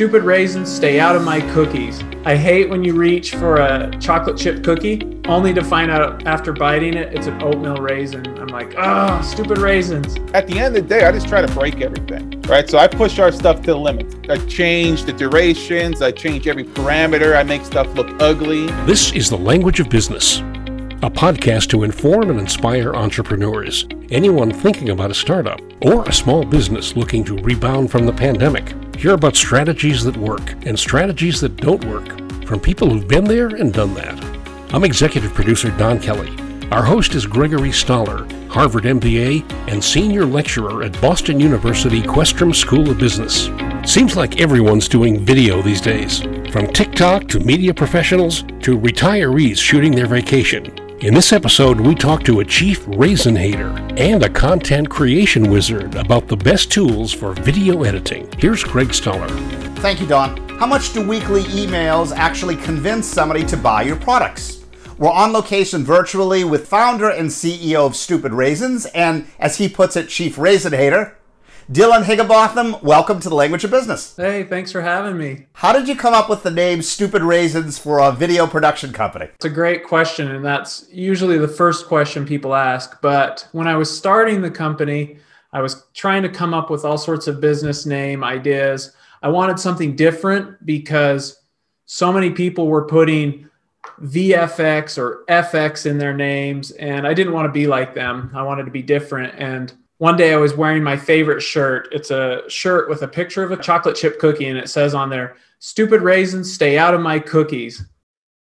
Stupid raisins, stay out of my cookies. I hate when you reach for a chocolate chip cookie only to find out after biting it it's an oatmeal raisin. I'm like, oh, stupid raisins. At the end of the day, I just try to break everything, right? So I push our stuff to the limit. I change the durations, I change every parameter, I make stuff look ugly. This is The Language of Business, a podcast to inform and inspire entrepreneurs, anyone thinking about a startup, or a small business looking to rebound from the pandemic. Hear about strategies that work and strategies that don't work from people who've been there and done that. I'm executive producer Don Kelly. Our host is Gregory Stoller, Harvard MBA and senior lecturer at Boston University Questrom School of Business. Seems like everyone's doing video these days, from TikTok to media professionals to retirees shooting their vacation. In this episode, we talk to a chief raisin hater and a content creation wizard about the best tools for video editing. Here's Greg Stoller. Thank you, Don. How much do weekly emails actually convince somebody to buy your products? We're on location virtually with founder and CEO of Stupid Raisins, and as he puts it, chief raisin hater, Dylan Higginbotham, welcome to the Language of Business. Hey, thanks for having me. How did you come up with the name Stupid Raisins for a video production company? It's a great question, and that's usually the first question people ask. But when I was starting the company, I was trying to come up with all sorts of business name ideas. I wanted something different because so many people were putting VFX or FX in their names, and I didn't want to be like them. I wanted to be different. And one day I was wearing my favorite shirt. It's a shirt with a picture of a chocolate chip cookie, and it says on there, Stupid raisins, stay out of my cookies.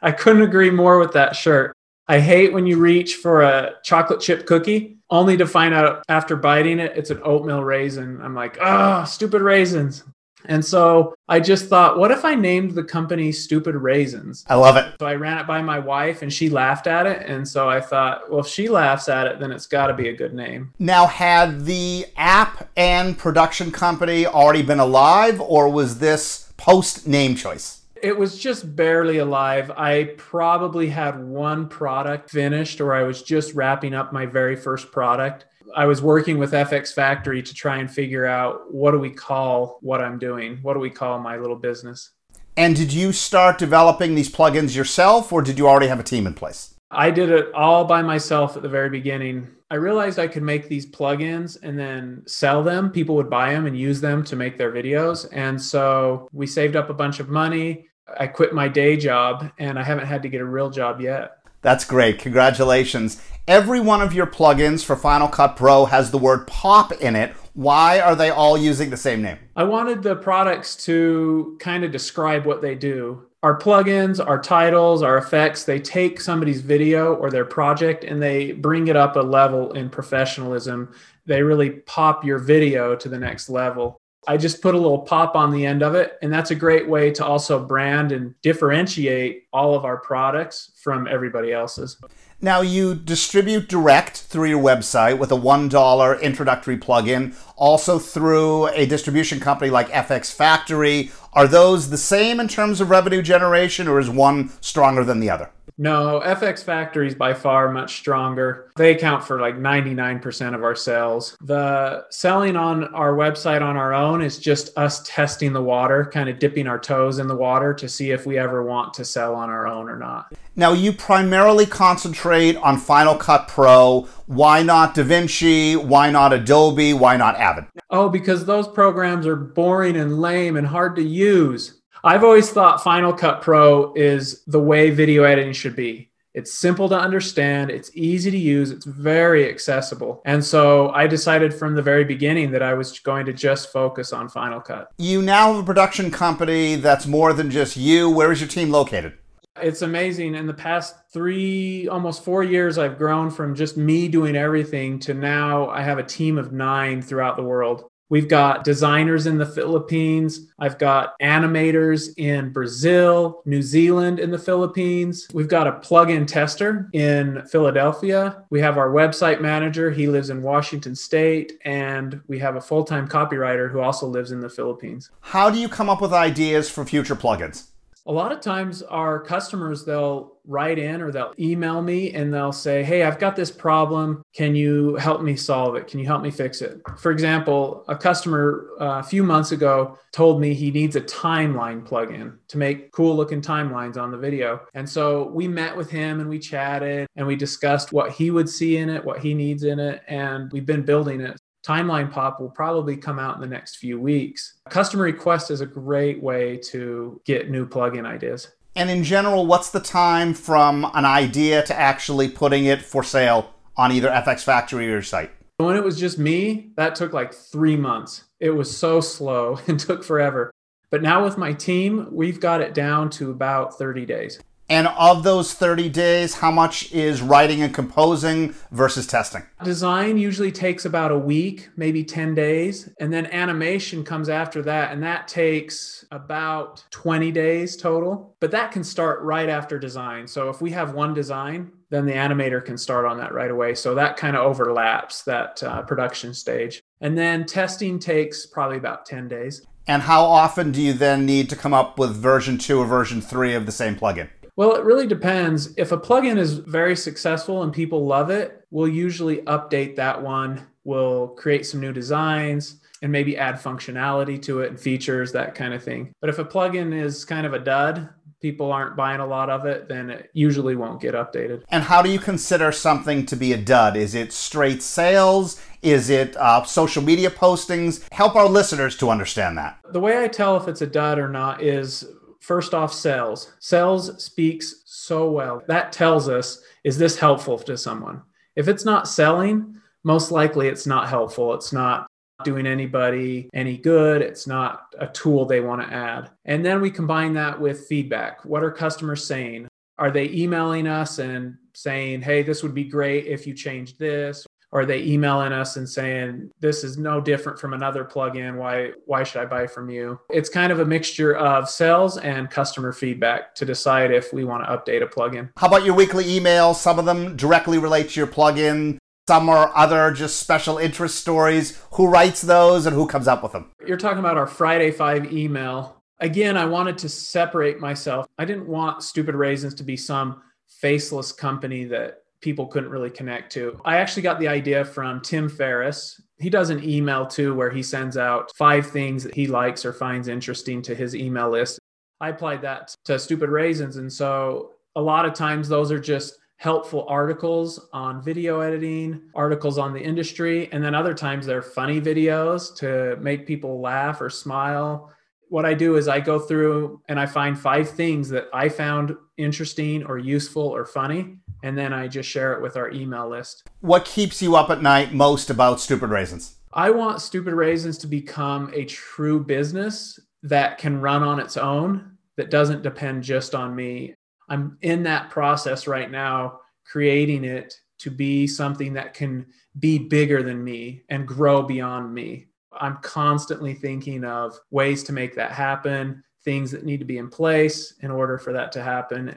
I couldn't agree more with that shirt. I hate when you reach for a chocolate chip cookie only to find out after biting it it's an oatmeal raisin. I'm like, oh, stupid raisins. And so I just thought, what if I named the company Stupid Raisins? I love it. So I ran it by my wife and she laughed at it. And so I thought, well, if she laughs at it, then it's got to be a good name. Now, had the app and production company already been alive, or was this post name choice? It was just barely alive. I probably had one product finished, or I was just wrapping up my very first product. I was working with FX Factory to try and figure out what do we call what I'm doing? What do we call my little business? And did you start developing these plugins yourself, or did you already have a team in place? I did it all by myself at the very beginning. I realized I could make these plugins and then sell them. People would buy them and use them to make their videos. And so we saved up a bunch of money. I quit my day job and I haven't had to get a real job yet. That's great. Congratulations. Every one of your plugins for Final Cut Pro has the word pop in it. Why are they all using the same name? I wanted the products to kind of describe what they do. Our plugins, our titles, our effects, they take somebody's video or their project and they bring it up a level in professionalism. They really pop your video to the next level. I just put a little pop on the end of it. And that's a great way to also brand and differentiate all of our products from everybody else's. Now, you distribute direct through your website with a $1 introductory plugin, also through a distribution company like FX Factory. Are those the same in terms of revenue generation, or is one stronger than the other? No, FX Factory is by far much stronger. They account for like 99% of our sales. The selling on our website on our own is just us testing the water, kind of dipping our toes in the water to see if we ever want to sell on our own or not. Now, you primarily concentrate on Final Cut Pro. Why not DaVinci? Why not Adobe? Why not Avid? Oh, because those programs are boring and lame and hard to use. I've always thought Final Cut Pro is the way video editing should be. It's simple to understand, it's easy to use, it's very accessible. And so I decided from the very beginning that I was going to just focus on Final Cut. You now have a production company that's more than just you. Where is your team located? It's amazing. In the past three, almost four years, I've grown from just me doing everything to now I have a team of nine throughout the world. We've got designers in the Philippines. I've got animators in Brazil, New Zealand, in the Philippines. We've got a plug-in tester in Philadelphia. We have our website manager. He lives in Washington State. And we have a full-time copywriter who also lives in the Philippines. How do you come up with ideas for future plugins? A lot of times, our customers, they'll write in or they'll email me and they'll say, Hey, I've got this problem. Can you help me solve it? Can you help me fix it? For example, a customer uh, a few months ago told me he needs a timeline plugin to make cool looking timelines on the video. And so we met with him and we chatted and we discussed what he would see in it, what he needs in it. And we've been building it. Timeline Pop will probably come out in the next few weeks. Customer request is a great way to get new plugin ideas. And in general, what's the time from an idea to actually putting it for sale on either FX Factory or your site? When it was just me, that took like three months. It was so slow and took forever. But now with my team, we've got it down to about 30 days. And of those 30 days, how much is writing and composing versus testing? Design usually takes about a week, maybe 10 days. And then animation comes after that. And that takes about 20 days total. But that can start right after design. So if we have one design, then the animator can start on that right away. So that kind of overlaps that uh, production stage. And then testing takes probably about 10 days. And how often do you then need to come up with version two or version three of the same plugin? Well, it really depends. If a plugin is very successful and people love it, we'll usually update that one. We'll create some new designs and maybe add functionality to it and features, that kind of thing. But if a plugin is kind of a dud, people aren't buying a lot of it, then it usually won't get updated. And how do you consider something to be a dud? Is it straight sales? Is it uh, social media postings? Help our listeners to understand that. The way I tell if it's a dud or not is First off, sales. Sales speaks so well. That tells us is this helpful to someone? If it's not selling, most likely it's not helpful. It's not doing anybody any good. It's not a tool they want to add. And then we combine that with feedback. What are customers saying? Are they emailing us and saying, hey, this would be great if you changed this? Or are they emailing us and saying this is no different from another plugin. Why why should i buy from you? It's kind of a mixture of sales and customer feedback to decide if we want to update a plugin. How about your weekly emails some of them directly relate to your plugin. Some are other just special interest stories. Who writes those and who comes up with them? You're talking about our friday 5 email. Again i wanted to separate myself. I didn't want stupid raisins to be some faceless company that people couldn't really connect to. I actually got the idea from Tim Ferriss. He does an email too where he sends out five things that he likes or finds interesting to his email list. I applied that to Stupid Raisins. And so a lot of times those are just helpful articles on video editing, articles on the industry, and then other times they're funny videos to make people laugh or smile. What I do is I go through and I find five things that I found interesting or useful or funny and then I just share it with our email list. What keeps you up at night most about Stupid Raisins? I want Stupid Raisins to become a true business that can run on its own, that doesn't depend just on me. I'm in that process right now, creating it to be something that can be bigger than me and grow beyond me. I'm constantly thinking of ways to make that happen, things that need to be in place in order for that to happen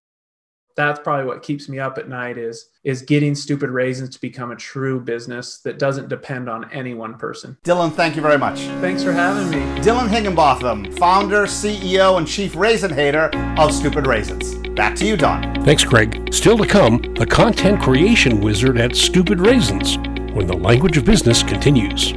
that's probably what keeps me up at night is is getting stupid raisins to become a true business that doesn't depend on any one person. Dylan thank you very much. Thanks for having me. Dylan higginbotham founder ceo and chief raisin hater of stupid raisins. Back to you don. Thanks Greg. Still to come the content creation wizard at stupid raisins when the language of business continues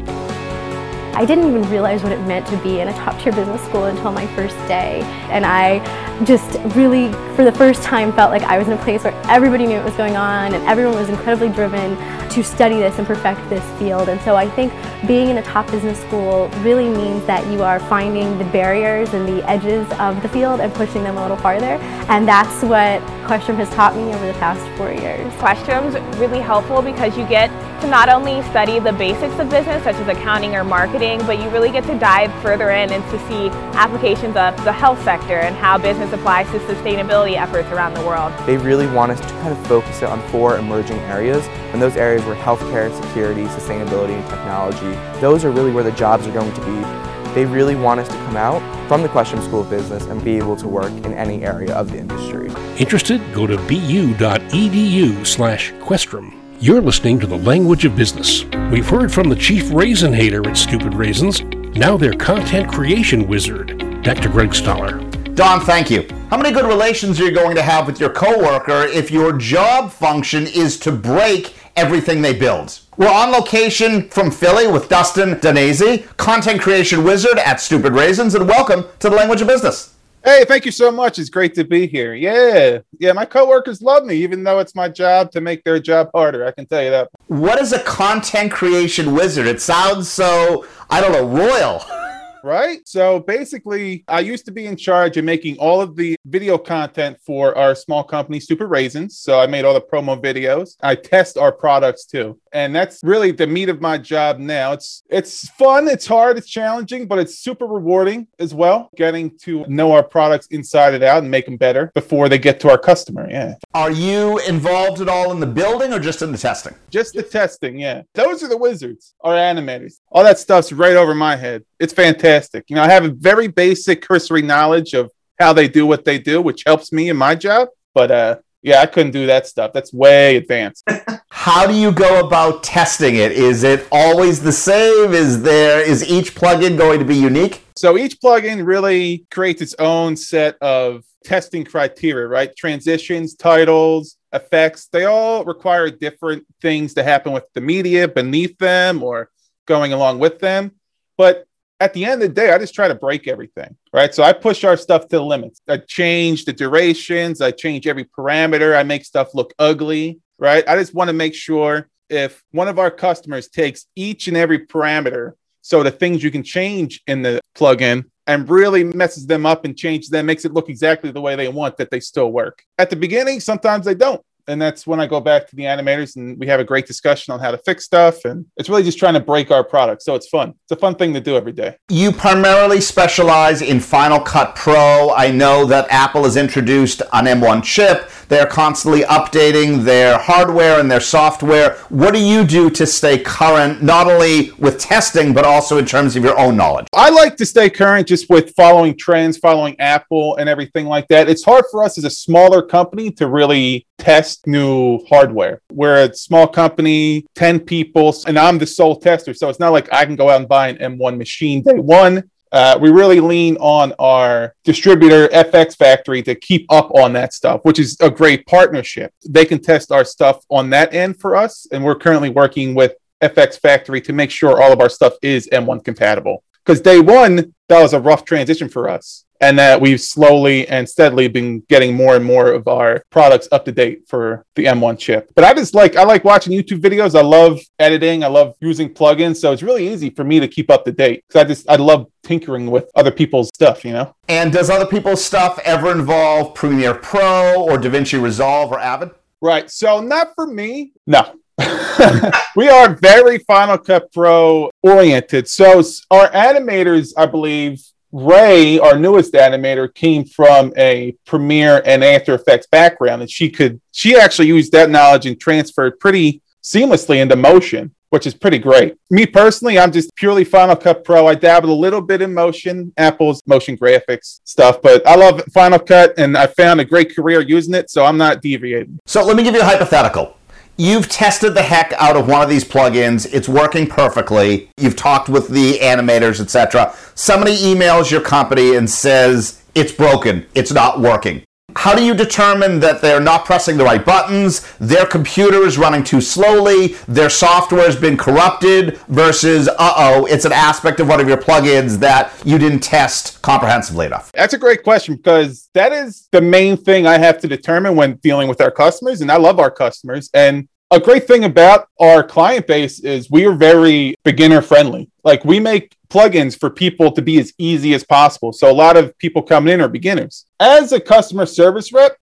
I didn't even realize what it meant to be in a top tier business school until my first day. And I just really, for the first time, felt like I was in a place where everybody knew what was going on and everyone was incredibly driven to study this and perfect this field. And so I think being in a top business school really means that you are finding the barriers and the edges of the field and pushing them a little farther. And that's what Questrom has taught me over the past four years. Questrom's really helpful because you get to not only study the basics of business, such as accounting or marketing, but you really get to dive further in and to see applications of the health sector and how business applies to sustainability efforts around the world. They really want us to kind of focus it on four emerging areas, and those areas were healthcare, security, sustainability, and technology. Those are really where the jobs are going to be. They really want us to come out from the Questrom School of Business and be able to work in any area of the industry. Interested? Go to bu.edu slash Questrom. You're listening to the language of business. We've heard from the chief raisin hater at Stupid Raisins, now their content creation wizard, Dr. Greg Stoller. Don, thank you. How many good relations are you going to have with your coworker if your job function is to break everything they build? We're on location from Philly with Dustin Danesi, content creation wizard at Stupid Raisins, and welcome to the Language of Business. Hey, thank you so much. It's great to be here. Yeah. Yeah, my coworkers love me, even though it's my job to make their job harder. I can tell you that. What is a content creation wizard? It sounds so, I don't know, royal. right? So basically, I used to be in charge of making all of the video content for our small company, Stupid Raisins. So I made all the promo videos. I test our products too. And that's really the meat of my job now. It's it's fun, it's hard, it's challenging, but it's super rewarding as well. Getting to know our products inside and out and make them better before they get to our customer. Yeah. Are you involved at all in the building or just in the testing? Just the testing, yeah. Those are the wizards, our animators. All that stuff's right over my head. It's fantastic. You know, I have a very basic cursory knowledge of how they do what they do, which helps me in my job. But uh yeah, I couldn't do that stuff. That's way advanced. How do you go about testing it? Is it always the same? Is there is each plugin going to be unique? So each plugin really creates its own set of testing criteria, right? Transitions, titles, effects, they all require different things to happen with the media beneath them or going along with them. But at the end of the day, I just try to break everything, right? So I push our stuff to the limits. I change the durations, I change every parameter, I make stuff look ugly, right? I just want to make sure if one of our customers takes each and every parameter, so the things you can change in the plugin and really messes them up and changes them, makes it look exactly the way they want, that they still work. At the beginning, sometimes they don't and that's when I go back to the animators and we have a great discussion on how to fix stuff. And it's really just trying to break our product. So it's fun. It's a fun thing to do every day. You primarily specialize in Final Cut Pro. I know that Apple has introduced an M1 chip. They're constantly updating their hardware and their software. What do you do to stay current, not only with testing, but also in terms of your own knowledge? I like to stay current just with following trends, following Apple and everything like that. It's hard for us as a smaller company to really test new hardware. We're a small company, 10 people, and I'm the sole tester. So it's not like I can go out and buy an M1 machine day one. Uh, we really lean on our distributor FX Factory to keep up on that stuff, which is a great partnership. They can test our stuff on that end for us, and we're currently working with FX Factory to make sure all of our stuff is M1 compatible. Because day one, that was a rough transition for us and that we've slowly and steadily been getting more and more of our products up to date for the M1 chip. But I just like I like watching YouTube videos. I love editing. I love using plugins, so it's really easy for me to keep up to date because I just I love tinkering with other people's stuff, you know. And does other people's stuff ever involve Premiere Pro or DaVinci Resolve or Avid? Right. So not for me. No. we are very Final Cut Pro oriented. So our animators, I believe, Ray, our newest animator, came from a Premiere and After Effects background, and she could she actually used that knowledge and transferred pretty seamlessly into motion, which is pretty great. Me personally, I'm just purely Final Cut Pro. I dabbled a little bit in motion, Apple's motion graphics stuff, but I love Final Cut, and I found a great career using it, so I'm not deviating. So let me give you a hypothetical. You've tested the heck out of one of these plugins. It's working perfectly. You've talked with the animators, etc. Somebody emails your company and says it's broken. It's not working. How do you determine that they're not pressing the right buttons, their computer is running too slowly, their software has been corrupted, versus, uh oh, it's an aspect of one of your plugins that you didn't test comprehensively enough? That's a great question because that is the main thing I have to determine when dealing with our customers. And I love our customers. And a great thing about our client base is we are very beginner friendly. Like we make plugins for people to be as easy as possible. So a lot of people coming in are beginners. As a customer service rep,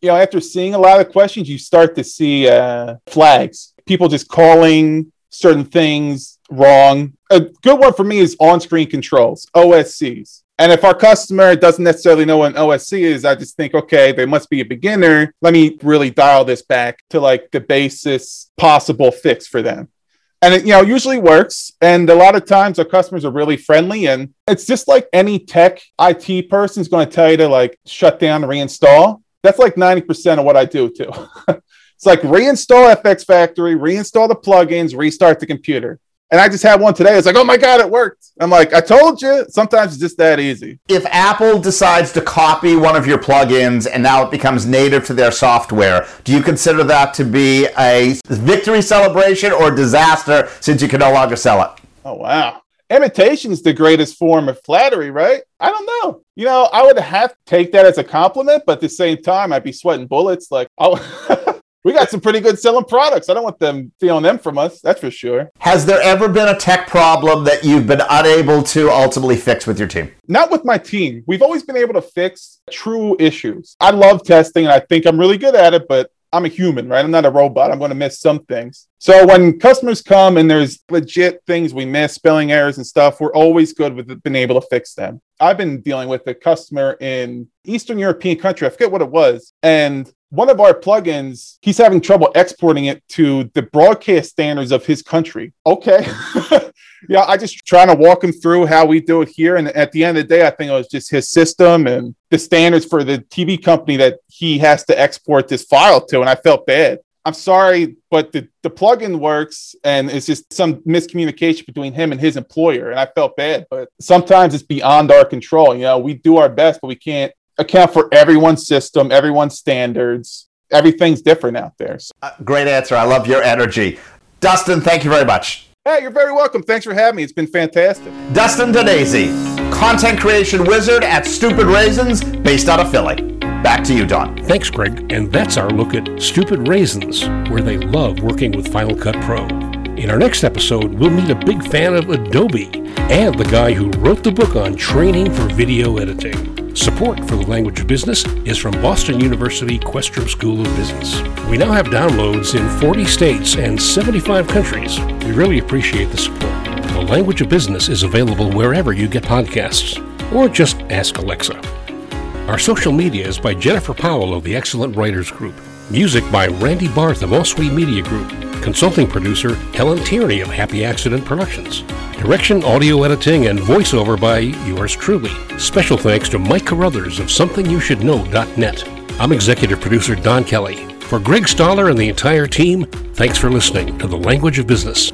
you know, after seeing a lot of questions, you start to see uh, flags. People just calling certain things wrong. A good one for me is on-screen controls, OSCs. And if our customer doesn't necessarily know what an OSC is, I just think, okay, they must be a beginner. Let me really dial this back to like the basis possible fix for them. And it, you know, usually works. And a lot of times our customers are really friendly. And it's just like any tech IT person is going to tell you to like shut down and reinstall. That's like 90% of what I do too. it's like reinstall FX Factory, reinstall the plugins, restart the computer. And I just had one today. It's like, oh my God, it worked. I'm like, I told you. Sometimes it's just that easy. If Apple decides to copy one of your plugins and now it becomes native to their software, do you consider that to be a victory celebration or disaster since you can no longer sell it? Oh, wow. Imitation is the greatest form of flattery, right? I don't know. You know, I would have to take that as a compliment, but at the same time, I'd be sweating bullets. Like, oh, we got some pretty good selling products. I don't want them stealing them from us. That's for sure. Has there ever been a tech problem that you've been unable to ultimately fix with your team? Not with my team. We've always been able to fix true issues. I love testing and I think I'm really good at it, but I'm a human, right? I'm not a robot. I'm going to miss some things. So when customers come and there's legit things we miss, spelling errors and stuff, we're always good with being able to fix them. I've been dealing with a customer in Eastern European country. I forget what it was. And one of our plugins, he's having trouble exporting it to the broadcast standards of his country. Okay. yeah, I just trying to walk him through how we do it here. And at the end of the day, I think it was just his system and the standards for the TV company that he has to export this file to. And I felt bad. I'm sorry, but the, the plugin works and it's just some miscommunication between him and his employer. And I felt bad, but sometimes it's beyond our control. You know, we do our best, but we can't account for everyone's system, everyone's standards. Everything's different out there. So. Uh, great answer. I love your energy. Dustin, thank you very much. Hey, you're very welcome. Thanks for having me. It's been fantastic. Dustin Danesi, content creation wizard at Stupid Raisins, based out of Philly. Back to you, Don. Thanks, Greg. And that's our look at Stupid Raisins, where they love working with Final Cut Pro. In our next episode, we'll meet a big fan of Adobe and the guy who wrote the book on training for video editing. Support for the language of business is from Boston University Questrom School of Business. We now have downloads in 40 states and 75 countries. We really appreciate the support. The language of business is available wherever you get podcasts, or just ask Alexa. Our social media is by Jennifer Powell of the Excellent Writers Group. Music by Randy Barth of Oswee Media Group. Consulting producer Helen Tierney of Happy Accident Productions. Direction, audio editing, and voiceover by yours truly. Special thanks to Mike Carruthers of SomethingYouShouldKnow.net. I'm executive producer Don Kelly. For Greg Stoller and the entire team, thanks for listening to The Language of Business.